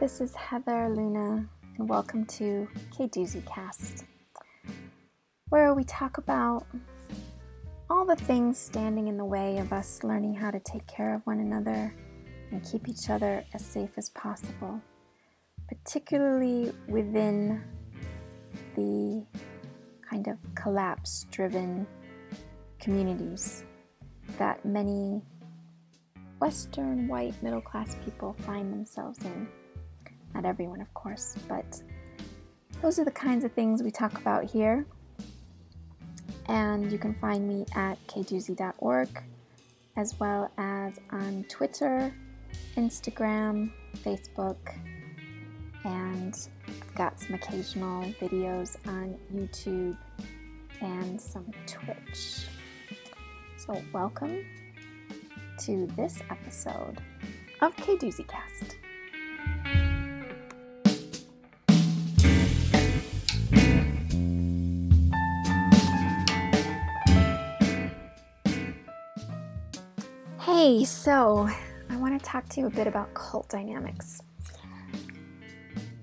this is Heather Luna, and welcome to KeduziCast, where we talk about all the things standing in the way of us learning how to take care of one another and keep each other as safe as possible, particularly within the kind of collapse driven communities that many Western white middle class people find themselves in. Not everyone, of course, but those are the kinds of things we talk about here. And you can find me at keduzi.org as well as on Twitter, Instagram, Facebook, and I've got some occasional videos on YouTube and some Twitch. So, welcome to this episode of K Hey, so I want to talk to you a bit about cult dynamics.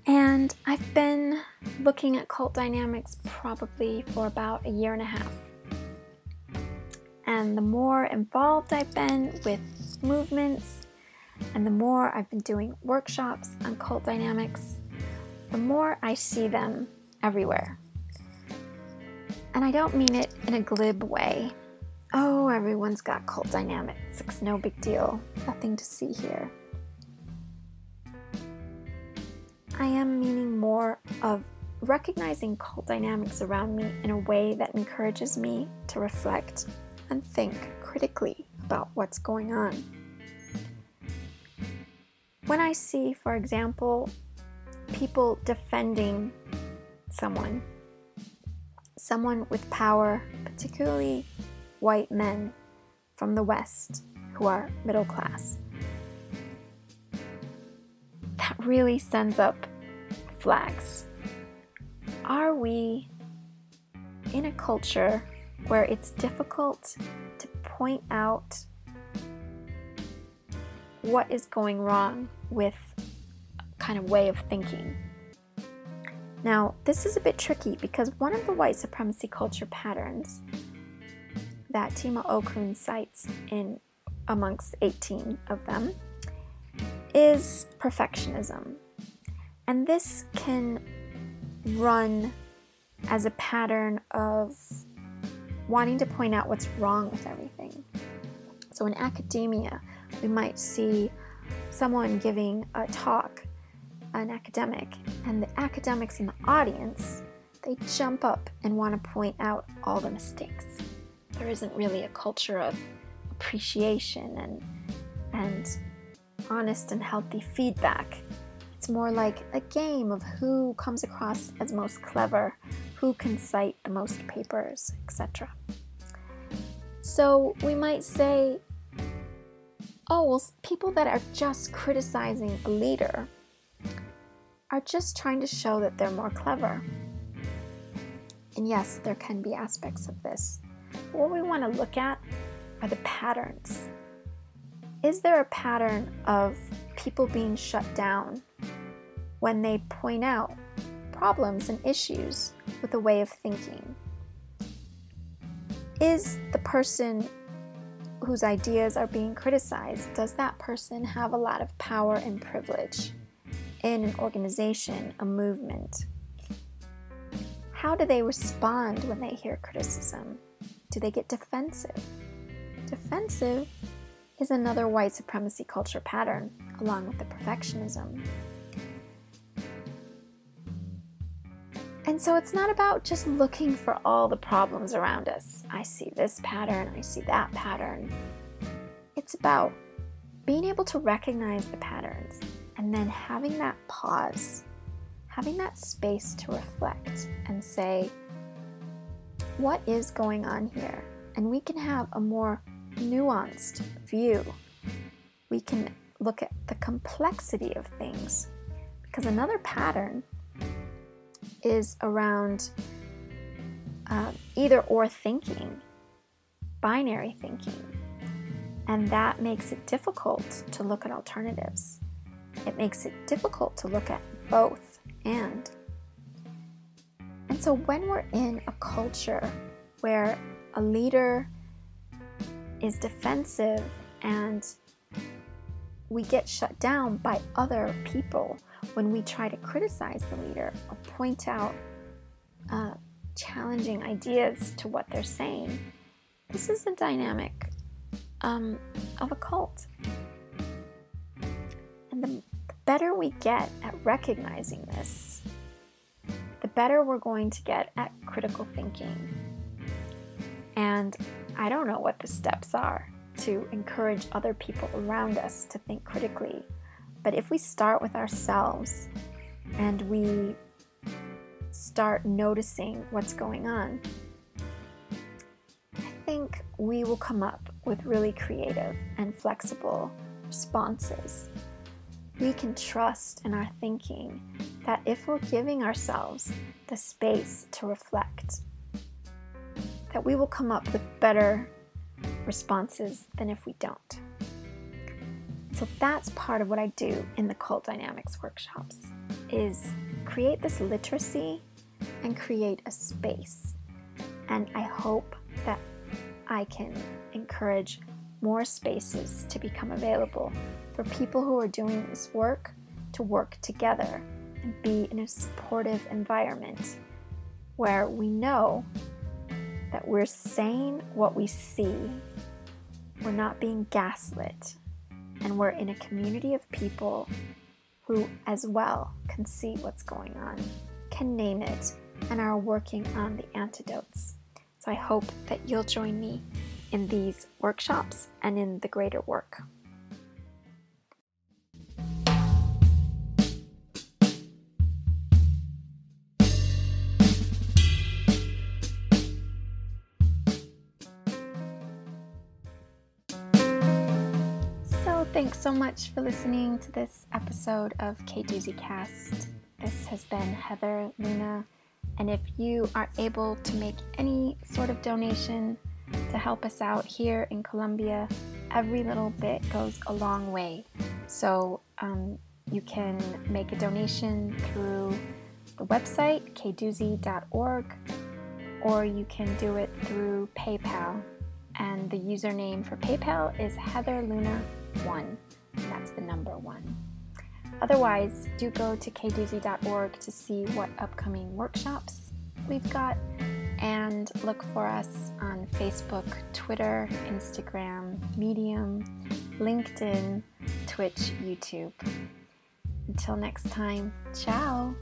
And I've been looking at cult dynamics probably for about a year and a half. And the more involved I've been with movements and the more I've been doing workshops on cult dynamics, the more I see them everywhere. And I don't mean it in a glib way. Oh, everyone's got cult dynamics. It's no big deal. Nothing to see here. I am meaning more of recognizing cult dynamics around me in a way that encourages me to reflect and think critically about what's going on. When I see, for example, people defending someone, someone with power, particularly white men from the West who are middle class, that really sends up flags. Are we in a culture where it's difficult to point out what is going wrong with kind of way of thinking. Now, this is a bit tricky because one of the white supremacy culture patterns that Tema Okun cites in amongst 18 of them is perfectionism. And this can run as a pattern of wanting to point out what's wrong with everything. So in academia, we might see someone giving a talk, an academic, and the academics in the audience, they jump up and want to point out all the mistakes. There isn't really a culture of appreciation and and honest and healthy feedback. It's more like a game of who comes across as most clever, who can cite the most papers, etc. So we might say, oh, well, people that are just criticizing a leader are just trying to show that they're more clever. And yes, there can be aspects of this. What we want to look at are the patterns. Is there a pattern of people being shut down when they point out problems and issues with a way of thinking? Is the person whose ideas are being criticized, does that person have a lot of power and privilege in an organization, a movement? How do they respond when they hear criticism? Do they get defensive? Defensive is another white supremacy culture pattern, along with the perfectionism. And so it's not about just looking for all the problems around us. I see this pattern, I see that pattern. It's about being able to recognize the patterns and then having that pause, having that space to reflect and say, what is going on here? And we can have a more nuanced view. We can look at the complexity of things. Because another pattern is around uh, either or thinking, binary thinking. And that makes it difficult to look at alternatives. it makes it difficult to look at both and. So when we're in a culture where a leader is defensive and we get shut down by other people when we try to criticize the leader or point out uh, challenging ideas to what they're saying. This is the dynamic um, of a cult. And the, better we get at recognizing this, better we're going to get at critical thinking. And I don't know what the steps are to encourage other people around us to think critically. But if we start with ourselves and we start noticing what's going on, I think we will come up with really creative and flexible responses. We can trust in our thinking that if we're giving ourselves the space to reflect, that we will come up with better responses than if we don't. So that's part of what I do in the cult dynamics workshops is create this literacy and create a space. And I hope that I can encourage more spaces to become available for people who are doing this work to work together and be in a supportive environment where we know that we're saying what we see, we're not being gaslit, and we're in a community of people who, as well, can see what's going on, can name it, and are working on the antidotes. So I hope that you'll join me in these workshops and in the greater work. Thanks so much for listening to this episode of KeduziCast. This has been Heather Luna, and if you are able to make any sort of donation to help us out here in Colombia, every little bit goes a long way. So um, you can make a donation through the website keduzi.org, or you can do it through PayPal. And the username for PayPal is Heather Luna one. That's the number one. Otherwise, do go to keduzi.org to see what upcoming workshops we've got and look for us on Facebook, Twitter, Instagram, Medium, LinkedIn, Twitch, YouTube. Until next time, ciao!